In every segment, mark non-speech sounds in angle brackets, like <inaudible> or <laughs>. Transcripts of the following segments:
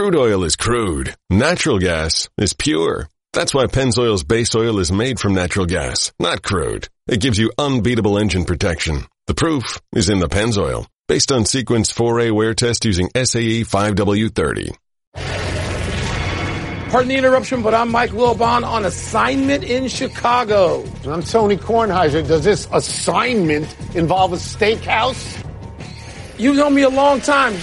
Crude oil is crude. Natural gas is pure. That's why Pennzoil's base oil is made from natural gas, not crude. It gives you unbeatable engine protection. The proof is in the Pennzoil, based on Sequence 4A wear test using SAE 5W30. Pardon the interruption, but I'm Mike Wilbon on assignment in Chicago. I'm Tony Kornheiser. Does this assignment involve a steakhouse? You've known me a long time.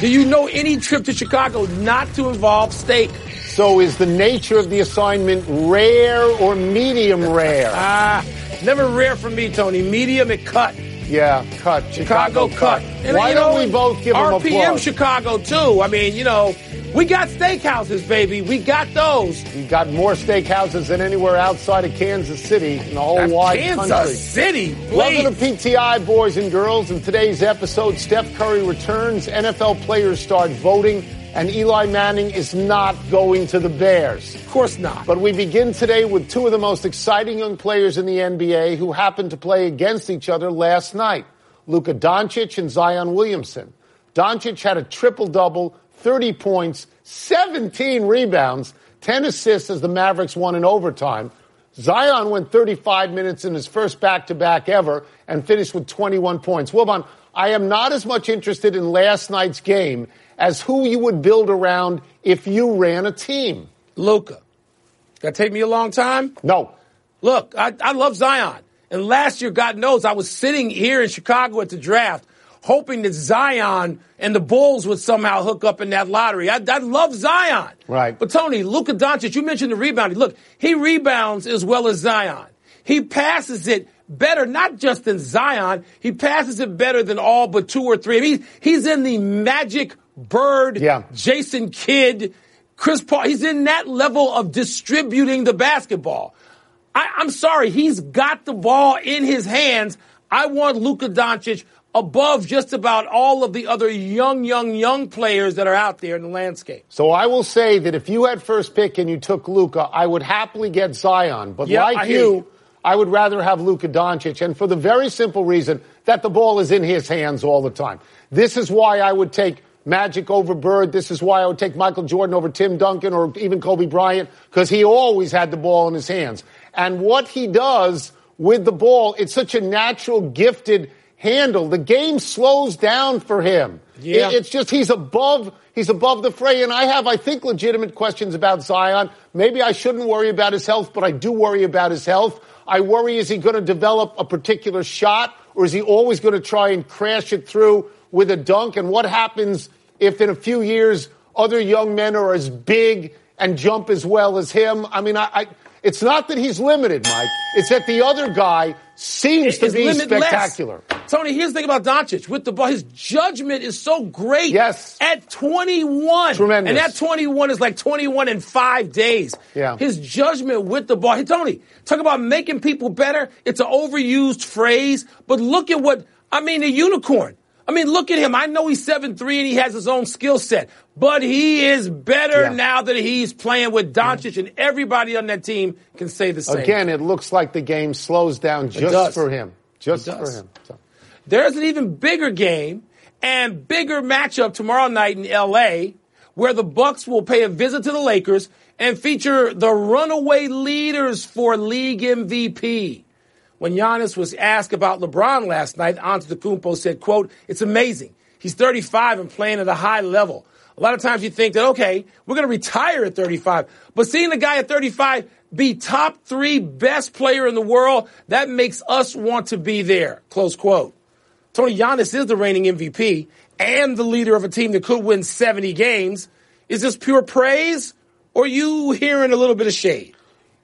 Do you know any trip to Chicago not to involve steak? So is the nature of the assignment rare or medium <laughs> rare? Ah, never rare for me, Tony. Medium and cut. Yeah, cut. Chicago, Chicago, cut. And, Why you don't we both give them a RPM? Chicago too. I mean, you know, we got steakhouses, baby. We got those. We got more steakhouses than anywhere outside of Kansas City in the whole That's wide Kansas country. City. Welcome to PTI, boys and girls. In today's episode, Steph Curry returns, NFL players start voting, and Eli Manning is not going to the Bears. Of course not. But we begin today with two of the most exciting young players in the NBA who happened to play against each other last night Luka Doncic and Zion Williamson. Doncic had a triple double, 30 points, 17 rebounds, 10 assists as the Mavericks won in overtime. Zion went 35 minutes in his first back to back ever and finished with 21 points. Wilbon, I am not as much interested in last night's game as who you would build around if you ran a team. Luka. That take me a long time? No. Look, I, I love Zion. And last year, God knows, I was sitting here in Chicago at the draft, hoping that Zion and the Bulls would somehow hook up in that lottery. I, I love Zion. Right. But Tony, Luka Doncic, you mentioned the rebounding. Look, he rebounds as well as Zion. He passes it better, not just than Zion. He passes it better than all but two or three. I mean, he's in the Magic Bird, Yeah. Jason Kidd, Chris Paul. He's in that level of distributing the basketball. I, I'm sorry, he's got the ball in his hands. I want Luka Doncic above just about all of the other young, young, young players that are out there in the landscape. So I will say that if you had first pick and you took Luka, I would happily get Zion. But Yeah, like hear you, you. I would rather have Luka Doncic, and for the very simple reason that the ball is in his hands all the time. This is why I would take Magic over Bird. This is why I would take Michael Jordan over Tim Duncan or even Kobe Bryant because he always had the ball in his hands. And what he does with the ball, it's such a natural, gifted handle. The game slows down for him. Yeah. It- it's just he's above he's above the fray and I have I think legitimate questions about Zion. Maybe I shouldn't worry about his health, but I do worry about his health. I worry is he going to develop a particular shot or is he always going to try and crash it through with a dunk and what happens if in a few years other young men are as big and jump as well as him? I mean I, I it's not that he's limited, Mike. It's that the other guy seems to be limitless. spectacular. Tony, here's the thing about Doncic with the ball. His judgment is so great. Yes. At 21. Tremendous. And that 21 is like 21 in five days. Yeah. His judgment with the ball. Hey, Tony, talk about making people better. It's an overused phrase, but look at what, I mean, the unicorn. I mean, look at him. I know he's 7'3 and he has his own skill set, but he is better Yeah. now that he's playing with Doncic and everybody on that team can say the same. Again, it looks like the game slows down just for him. Just for him. So. There's an even bigger game and bigger matchup tomorrow night in LA where the Bucks will pay a visit to the Lakers and feature the runaway leaders for league MVP. When Giannis was asked about LeBron last night, Antetokounmpo said, quote, it's amazing. He's 35 and playing at a high level. A lot of times you think that, okay, we're going to retire at 35. But seeing the guy at 35 be top three best player in the world, that makes us want to be there. Close quote. Tony Giannis is the reigning MVP and the leader of a team that could win 70 games. Is this pure praise or you hearing a little bit of shade?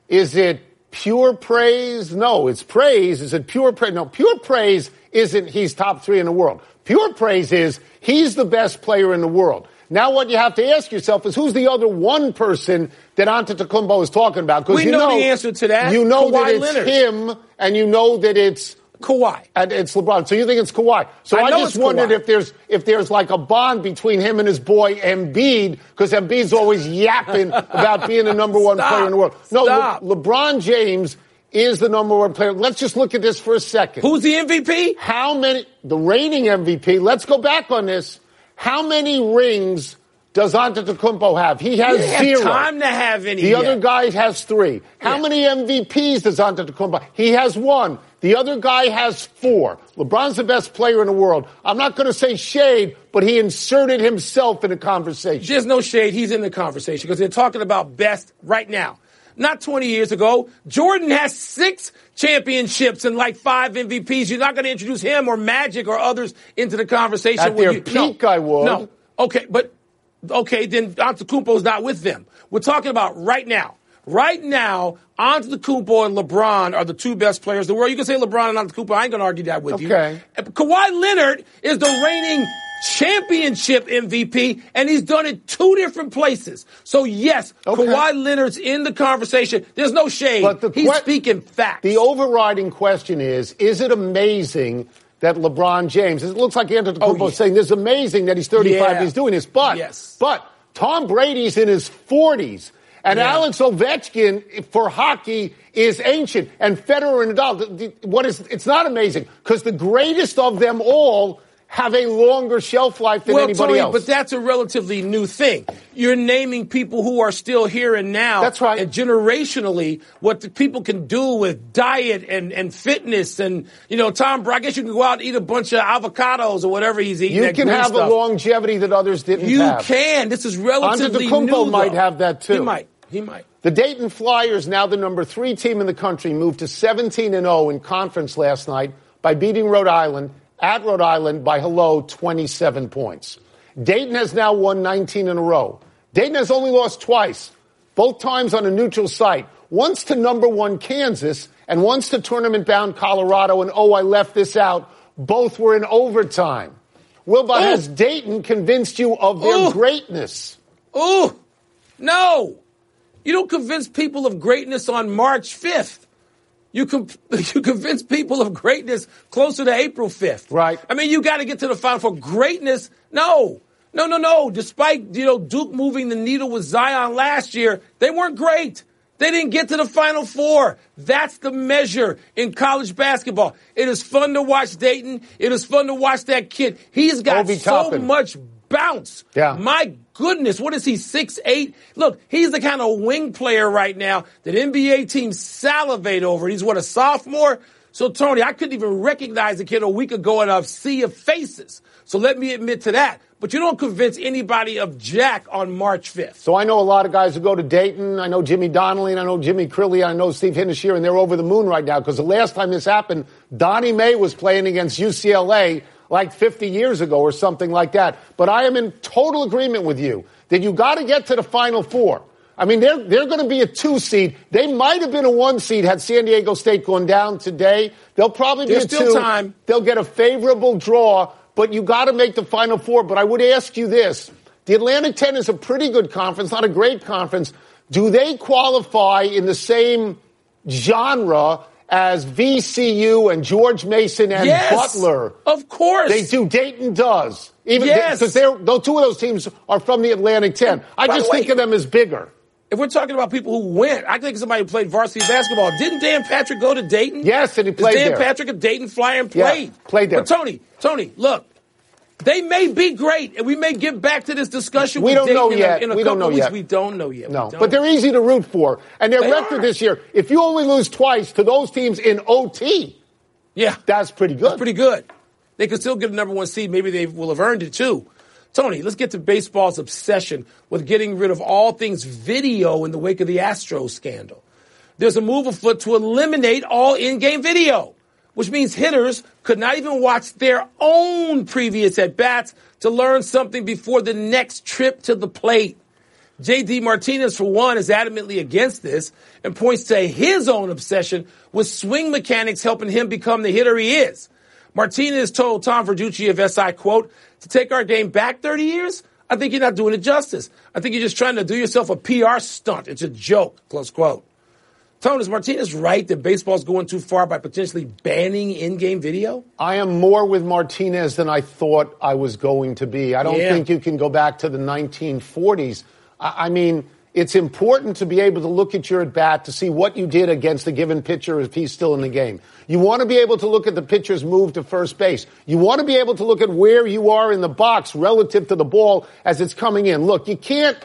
Is it pure praise? No, it's praise. Is it pure praise? No, pure praise isn't he's top three in the world. Pure praise is he's the best player in the world. Now what you have to ask yourself is who's the other one person that Antetokounmpo is talking about? Because you know know the answer to that. You know Kawhi that it's Leonard. him, and you know that it's Kawhi. and it's LeBron. So you think it's Kawhi? So I I, just wondered Kawhi. if there's if there's like a bond between him and his boy Embiid because Embiid's always yapping <laughs> about being the number one Stop. player in the world. No. Le- LeBron James is the number one player. Let's just look at this for a second. Who's the MVP? How many? The reigning MVP. Let's go back on this. How many rings does Antetokounmpo have? He has He zero. Time to have any. The yet. other guy has three. How Yeah. many MVPs does Antetokounmpo? He has one. The other guy has four. LeBron's the best player in the world. I'm not going to say shade, but he inserted himself in a conversation. There's no shade. He's in the conversation because they're talking about best right now. Not 20 years ago. Jordan has six championships and like five MVPs. You're not going to introduce him or Magic or others into the conversation. At their you, peak, no, I would. No. Okay, but okay, then Antetokounmpo is not with them. We're talking about right now. Right now, Antetokounmpo and LeBron are the two best players in the world. You can say LeBron and Antetokounmpo. I ain't going to argue that with you. Okay. Kawhi Leonard is the reigning championship MVP, and he's done it two different places. So yes, Okay. Kawhi Leonard's in the conversation. There's no shade. But the he's que- speaking facts. The overriding question is, is it amazing that LeBron James, it looks like Antetokounmpo Oh, yeah. saying this is amazing that he's 35 Yeah. and he's doing this, but, Yes. but Tom Brady's in his 40s. And Yeah. Alex Ovechkin for hockey is ancient, and Federer and Nadal. What is? It's not amazing because the greatest of them all have a longer shelf life than well, anybody Tony, else. but that's a relatively new thing. You're naming people who are still here and now. That's right. And generationally, what the people can do with diet and, and fitness and, you know, Tom, I guess you can go out and eat a bunch of avocados or whatever he's eating. you can have stuff. a longevity that others didn't You have. can. This is relatively Antetokounmpo new. might though. have that, too. He might. He might. The Dayton Flyers, now the number three team in the country, moved to 17 and 0 in conference last night by beating Rhode Island at Rhode Island by hello 27 points. Dayton has now won 19 in a row. Dayton has only lost twice, both times on a neutral site. Once to number one Kansas and once to tournament bound Colorado. And oh, I left this out. Both were in overtime. Wilbon, Ooh. has Dayton convinced you of their Ooh. greatness? Ooh, no. You don't convince people of greatness on March 5th. You, com- <laughs> you convince people of greatness closer to April 5th. Right. I mean, you got to get to the final for greatness. No, no, no, no. Despite, you know, Duke moving the needle with Zion last year, they weren't great. They didn't get to the final four. That's the measure in college basketball. It is fun to watch Dayton. It is fun to watch that kid. He's got Obi so Toppin. much bounce. Yeah. My goodness, what is he, six eight? Look, he's the kind of wing player right now that NBA teams salivate over. He's what, a sophomore? So, Tony, I couldn't even recognize the kid a week ago in a sea of faces. So let me admit to that. But you don't convince anybody of Jack on March 5th. So I know a lot of guys who go to Dayton. I know Jimmy Donnelly, and I know Jimmy Crilly, I know Steve Hinishir, and they're over the moon right now because the last time this happened, Donnie May was playing against UCLA like 50 years ago or something like that. But I am in total agreement with you that you got to get to the Final Four. I mean, they're, they're going to be a two seed. They might have been a one seed had San Diego State gone down today. They'll probably There's be a still two. time. They'll get a favorable draw, but you got to make the Final Four. But I would ask you this. The Atlantic 10 is a pretty good conference, not a great conference. Do they qualify in the same genre as VCU and George Mason and yes, Butler? Of course. They do. Dayton does. Even Yes. because they're those two of those teams are from the Atlantic 10. I By just way- think of them as bigger. If we're talking about people who went, I think somebody who played varsity basketball. Didn't Dan Patrick go to Dayton? Yes, and he played Is Dan there. Patrick a Dayton flyer and Yeah, played. played there. But Tony, Tony, look, they may be great, and we may get back to this discussion. We with don't know in yet. A, We couple don't know weeks. yet. We don't know yet. No, but they're easy to root for. And their They record are. this year, if you only lose twice to those teams in OT, yeah, that's pretty good. That's pretty good. They could still get a number one seed. Maybe they will have earned it too. Tony, let's get to baseball's obsession with getting rid of all things video in the wake of the Astros scandal. There's a move afoot to eliminate all in-game video, which means hitters could not even watch their own previous at-bats to learn something before the next trip to the plate. JD Martinez, for one, is adamantly against this and points to his own obsession with swing mechanics helping him become the hitter he is. Martinez told Tom Verducci of SI, quote, to take our game back 30 years, I think you're not doing it justice. I think you're just trying to do yourself a PR stunt. It's a joke, close quote. Tony, is Martinez right that baseball's going too far by potentially banning in-game video? I am more with Martinez than I thought I was going to be. I don't Yeah. think you can go back to the 1940s. I, I mean, it's important to be able to look at your at bat to see what you did against a given pitcher if he's still in the game. You want to be able to look at the pitcher's move to first base. You want to be able to look at where you are in the box relative to the ball as it's coming in. Look, you can't,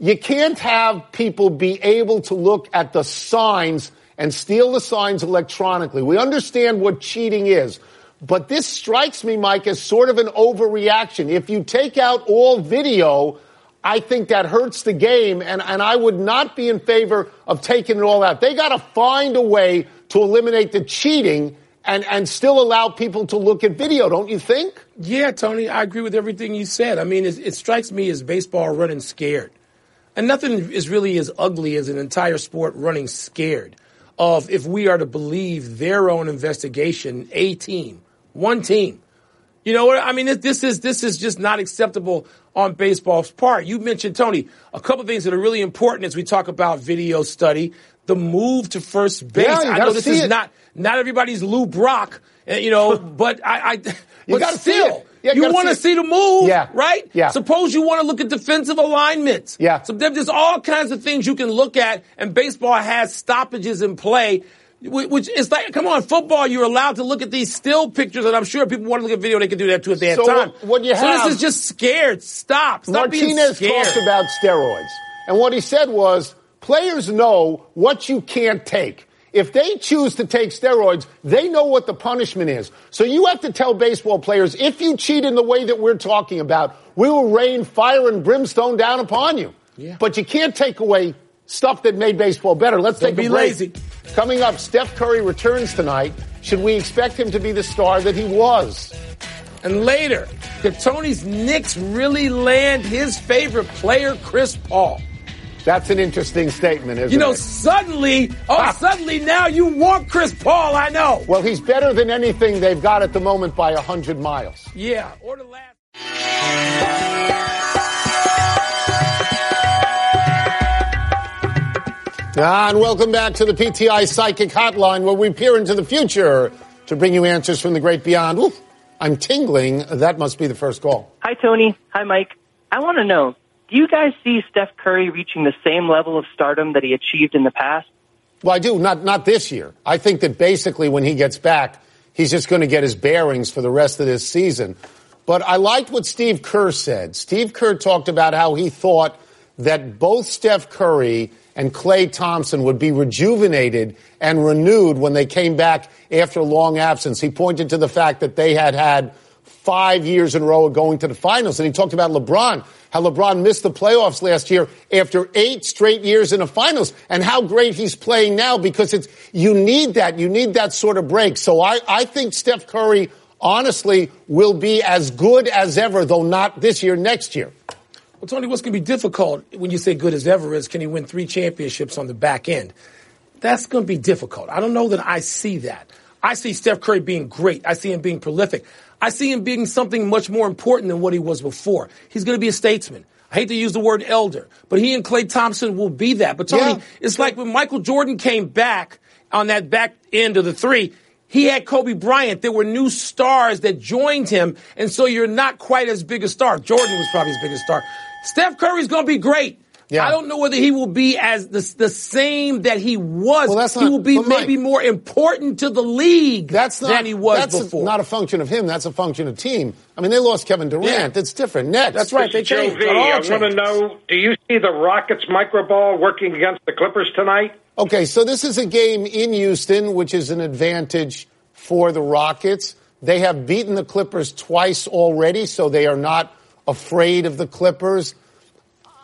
you can't have people be able to look at the signs and steal the signs electronically. We understand what cheating is. But this strikes me, Mike, as sort of an overreaction. If you take out all video, I think that hurts the game, and, and I would not be in favor of taking it all out. They got to find a way to eliminate the cheating and, and still allow people to look at video, don't you think? Yeah, Tony, I agree with everything you said. I mean, it, it strikes me as baseball running scared. And nothing is really as ugly as an entire sport running scared of if we are to believe their own investigation, a team, one team. You know what I mean? This is this is just not acceptable on baseball's part. You mentioned Tony a couple things that are really important as we talk about video study. The move to first base. Yeah, I know this is it. not not everybody's Lou Brock, eh, you know, <laughs> but I, I you but still, yeah, you, you want to see, see, the move, yeah. right? Yeah. Suppose you want to look at defensive alignments. Yeah. So there's all kinds of things you can look at, and baseball has stoppages in play which is like, come on, football, you're allowed to look at these still pictures, and I'm sure people want to look at video, they can do that too at that so time. What you have, so this is just scared. Stop. Stop Martinez talked about steroids, and what he said was, players know what you can't take. If they choose to take steroids, they know what the punishment is. So you have to tell baseball players, if you cheat in the way that we're talking about, we will rain fire and brimstone down upon you. Yeah. But you can't take away stuff that made baseball better. Let's Don't take be a break. lazy. Coming up, Steph Curry returns tonight. Should we expect him to be the star that he was? And later, could Tony's Knicks really land his favorite player, Chris Paul? That's an interesting statement, isn't it? You know, it? suddenly, oh, ah. suddenly now you want Chris Paul, I know. Well, he's better than anything they've got at the moment by 100 miles. Yeah, or the last. Ah, and welcome back to the PTI Psychic Hotline, where we peer into the future to bring you answers from the great beyond. Oof, I'm tingling. That must be the first call. Hi, Tony. Hi, Mike. I want to know do you guys see Steph Curry reaching the same level of stardom that he achieved in the past? Well, I do. Not, not this year. I think that basically when he gets back, he's just going to get his bearings for the rest of this season. But I liked what Steve Kerr said. Steve Kerr talked about how he thought that both Steph Curry and Klay Thompson would be rejuvenated and renewed when they came back after a long absence. He pointed to the fact that they had had five years in a row of going to the finals. And he talked about LeBron, how LeBron missed the playoffs last year after eight straight years in the finals and how great he's playing now because it's, you need that. You need that sort of break. So I, I think Steph Curry honestly will be as good as ever, though not this year, next year. Well, Tony, what's going to be difficult when you say good as ever is can he win three championships on the back end? That's going to be difficult. I don't know that I see that. I see Steph Curry being great. I see him being prolific. I see him being something much more important than what he was before. He's going to be a statesman. I hate to use the word elder, but he and Klay Thompson will be that. But Tony, yeah. it's like when Michael Jordan came back on that back end of the three, he had Kobe Bryant. There were new stars that joined him, and so you're not quite as big a star. Jordan was probably his biggest star. Steph Curry's going to be great. Yeah. I don't know whether he will be as the, the same that he was. Well, that's not, he will be maybe Mike, more important to the league that's not, than he was that's before. A, not a function of him. That's a function of team. I mean, they lost Kevin Durant. Yeah. It's different. Next. That's right. They changed. V, I want to know, do you see the Rockets microball working against the Clippers tonight? Okay, so this is a game in Houston, which is an advantage for the Rockets. They have beaten the Clippers twice already, so they are not afraid of the Clippers.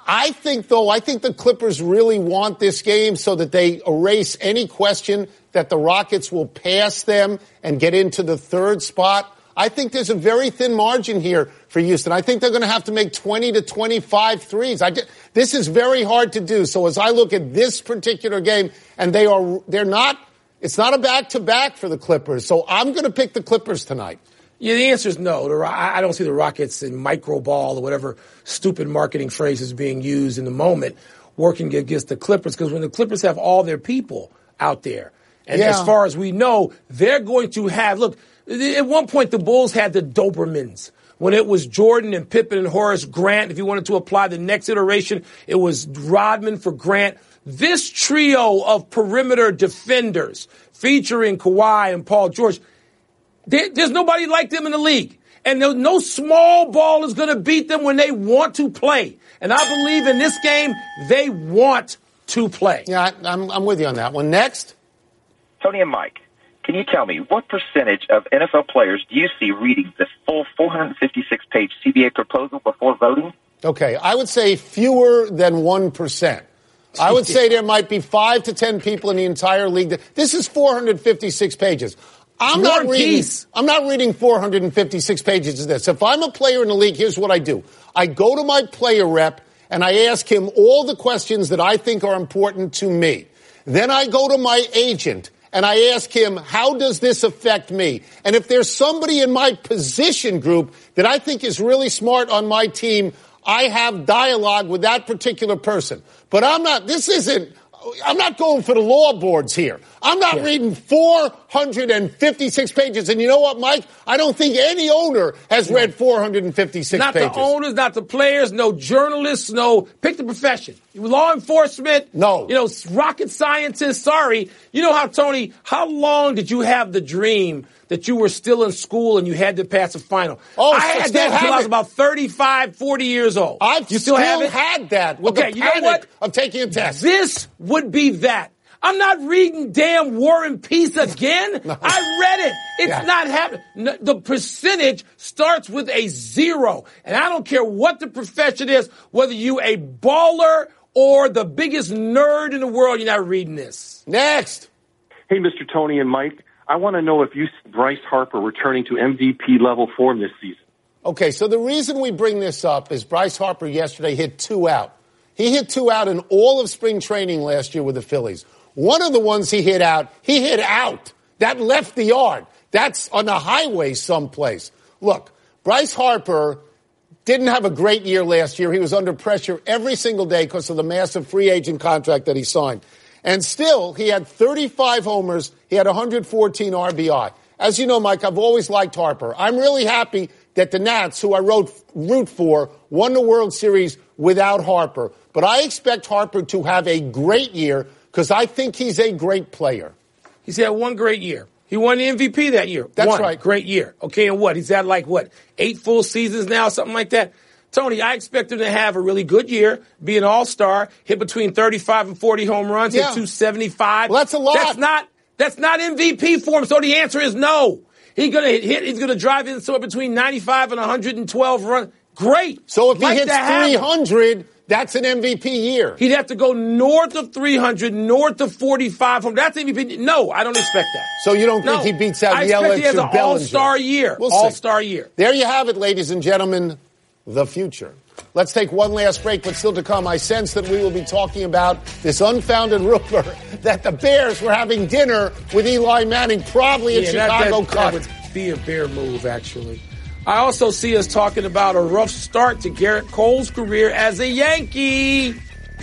I think, though, I think the Clippers really want this game so that they erase any question that the Rockets will pass them and get into the third spot. I think there's a very thin margin here for Houston. I think they're going to have to make 20 to 25 threes. I, this is very hard to do. So as I look at this particular game, and they are, they're not, it's not a back to back for the Clippers. So I'm going to pick the Clippers tonight. Yeah, the answer is no. The, I don't see the Rockets in micro ball or whatever stupid marketing phrase is being used in the moment working against the Clippers because when the Clippers have all their people out there, and yeah. as far as we know, they're going to have look. At one point, the Bulls had the Dobermans when it was Jordan and Pippen and Horace Grant. If you wanted to apply the next iteration, it was Rodman for Grant. This trio of perimeter defenders featuring Kawhi and Paul George, there, there's nobody like them in the league. And no, no small ball is going to beat them when they want to play. And I believe in this game, they want to play. Yeah, I'm, I'm with you on that one. Next. Tony and Mike, can you tell me what percentage of NFL players do you see reading the full 456 page CBA proposal before voting? Okay, I would say fewer than 1%. I would say <laughs> there might be five to 10 people in the entire league. That, this is 456 pages. I'm War not reading. peace. I'm not reading 456 pages of this. If I'm a player in the league, here's what I do: I go to my player rep and I ask him all the questions that I think are important to me. Then I go to my agent and I ask him, how does this affect me? And if there's somebody in my position group that I think is really smart on my team, I have dialogue with that particular person. But I'm not, this isn't, I'm not going for the law boards here. I'm not reading 456 pages. And you know what, Mike? I don't think any owner has read 456 Not pages. the owners, not the players, no journalists, no pick the profession. Law enforcement, No. you know, rocket scientists. Sorry, you know how Tony? How long did you have the dream that you were still in school and you had to pass a final? Oh, I had still that until I was about 35, 40 years old. I've you still, have it? had that Okay, you know what? of taking a test. This would be that. I'm not reading damn War and Peace again. <laughs> I read it. It's Yeah. not happening. The percentage starts with a zero. And I don't care what the profession is, whether you a baller or the biggest nerd in the world, you're not reading this. Next. Hey, Mr. Tony and Mike, I want to know if you see Bryce Harper returning to MVP level form this season. Okay, so the reason we bring this up is Bryce Harper yesterday hit two out. He hit two out in all of spring training last year with the Phillies. One of the ones he hit out, he hit out. That left the yard. That's on the highway someplace. Look, Bryce Harper didn't have a great year last year. He was under pressure every single day because of the massive free agent contract that he signed. And still, he had 35 homers. He had 114 RBI. As you know, Mike, I've always liked Harper. I'm really happy that the Nats, who I wrote root for, won the World Series without Harper. But I expect Harper to have a great year because I think he's a great player. He's had one great year. He won the MVP that year. That's One right. Great year. Okay, and what? He's had like what? Eight full seasons now, something like that. Tony, I expect him to have a really good year, be an all-star, hit between 35 and 40 home runs, Yeah. hit 275. Well, that's a lot. That's not that's not MVP form. So the answer is no. He's gonna hit. He's gonna drive in somewhere between 95 and 112 runs. Great. So if he hits that happen. 300, that's an MVP year. He'd have to go north of 300, north of 45. Home. That's MVP. No, I don't expect that. So you don't think he beats out I expect he has an Bellinger? all-star year. We'll all-star year. There you have it, ladies and gentlemen, the future. Let's take one last break, but still to come, I sense that we will be talking about this unfounded rumor <laughs> that the Bears were having dinner with Eli Manning, probably at Yeah, that- Chicago that, that would be a bear move, actually. I also see us talking about a rough start to Gerrit Cole's career as a Yankee.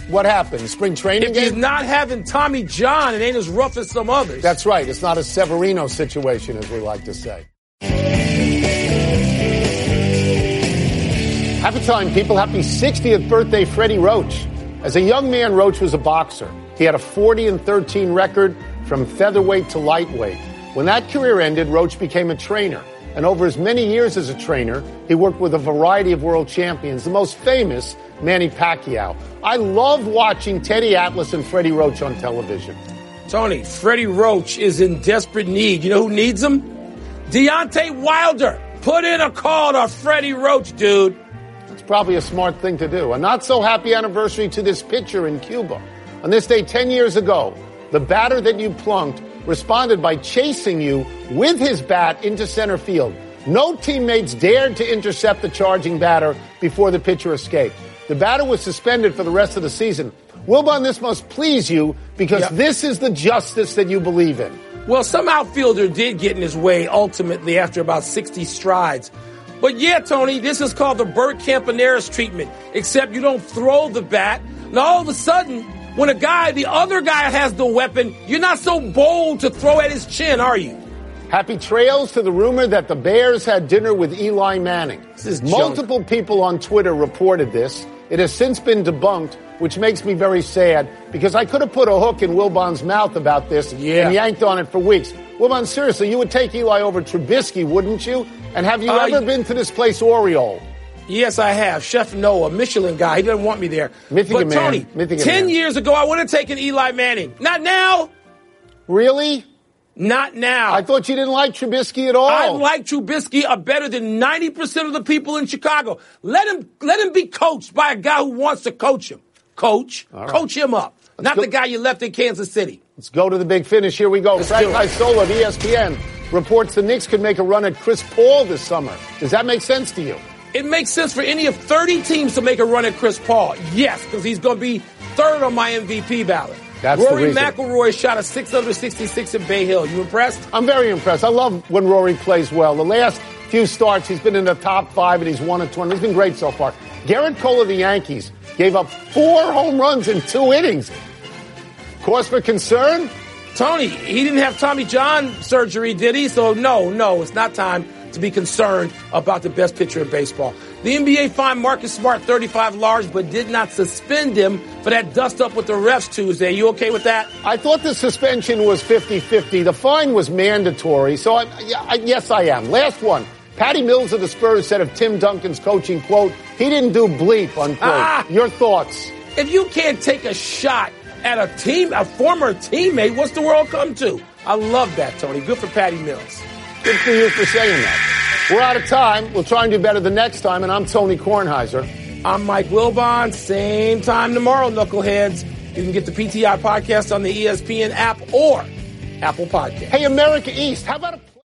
What happened? Spring training If he's game? not having Tommy John, it ain't as rough as some others. That's right. It's not a Severino situation, as we like to say. Happy time, people. Happy 60th birthday, Freddie Roach. As a young man, Roach was a boxer. He had a 40 and 13 record from featherweight to lightweight. When that career ended, Roach became a trainer. And over his many years as a trainer, he worked with a variety of world champions, the most famous, Manny Pacquiao. I love watching Teddy Atlas and Freddie Roach on television. Tony, Freddie Roach is in desperate need. You know who needs him? Deontay Wilder. Put in a call to Freddie Roach, dude. It's probably a smart thing to do. A not so happy anniversary to this pitcher in Cuba. On this day 10 years ago, the batter that you plunked responded by chasing you with his bat into center field. No teammates dared to intercept the charging batter before the pitcher escaped. The batter was suspended for the rest of the season. Wilbon, this must please you because Yeah. this is the justice that you believe in. Well, some outfielder did get in his way ultimately after about 60 strides. But yeah, Tony, this is called the Bert Campaneris treatment, except you don't throw the bat. And all of a sudden, when a guy, the other guy has the weapon, you're not so bold to throw at his chin, are you? Happy trails to the rumor that the Bears had dinner with Eli Manning. This is Multiple junk. people on Twitter reported this. It has since been debunked, which makes me very sad because I could have put a hook in Wilbon's mouth about this Yeah. and yanked on it for weeks. Wilbon, seriously, you would take Eli over Trubisky, wouldn't you? And have you Uh, ever been to this place, Oriole? Yes, I have. Chef Noah, Michelin guy. He doesn't want me there. But man. Tony, Mythica ten man. years ago, I would have taken Eli Manning. Not now. Really? Not now. I thought you didn't like Trubisky at all. I like Trubisky uh, better than 90% of the people in Chicago. Let him, let him be coached by a guy who wants to coach him. Coach, right. coach him up. Not go- the guy you left in Kansas City. Let's go to the big finish. Here we go. Let's Frank. Isola of ESPN reports the Knicks could make a run at Chris Paul this summer. Does that make sense to you? It makes sense for any of 30 teams to make a run at Chris Paul. Yes, because he's going to be third on my MVP ballot. That's Rory. McIlroy shot a 666 in Bay Hill. You impressed? I'm very impressed. I love when Rory plays well. The last few starts, he's been in the top five and he's won a tournament. He's been great so far. Gerrit Cole of the Yankees gave up four home runs in two innings. Cause for concern? Tony, he didn't have Tommy John surgery, did he? So no, no, it's not time to be concerned about the best pitcher in baseball. The NBA fined Marcus Smart 35 large, but did not suspend him for that dust up with the refs Tuesday. You okay with that? I thought the suspension was 50-50. The fine was mandatory. So I, I, yes, I am. Last one. Patty Mills of the Spurs said of Tim Duncan's coaching, quote, he didn't do bleep, unquote. Ah! Your thoughts? If you can't take a shot at a team, a former teammate, what's the world come to? I love that, Tony. Good for Patty Mills. Good for you for saying that. We're out of time. We'll try and do better the next time. And I'm Tony Kornheiser. I'm Mike Wilbon. Same time tomorrow, knuckleheads. You can get the PTI podcast on the ESPN app or Apple Podcast. Hey, America East, how about a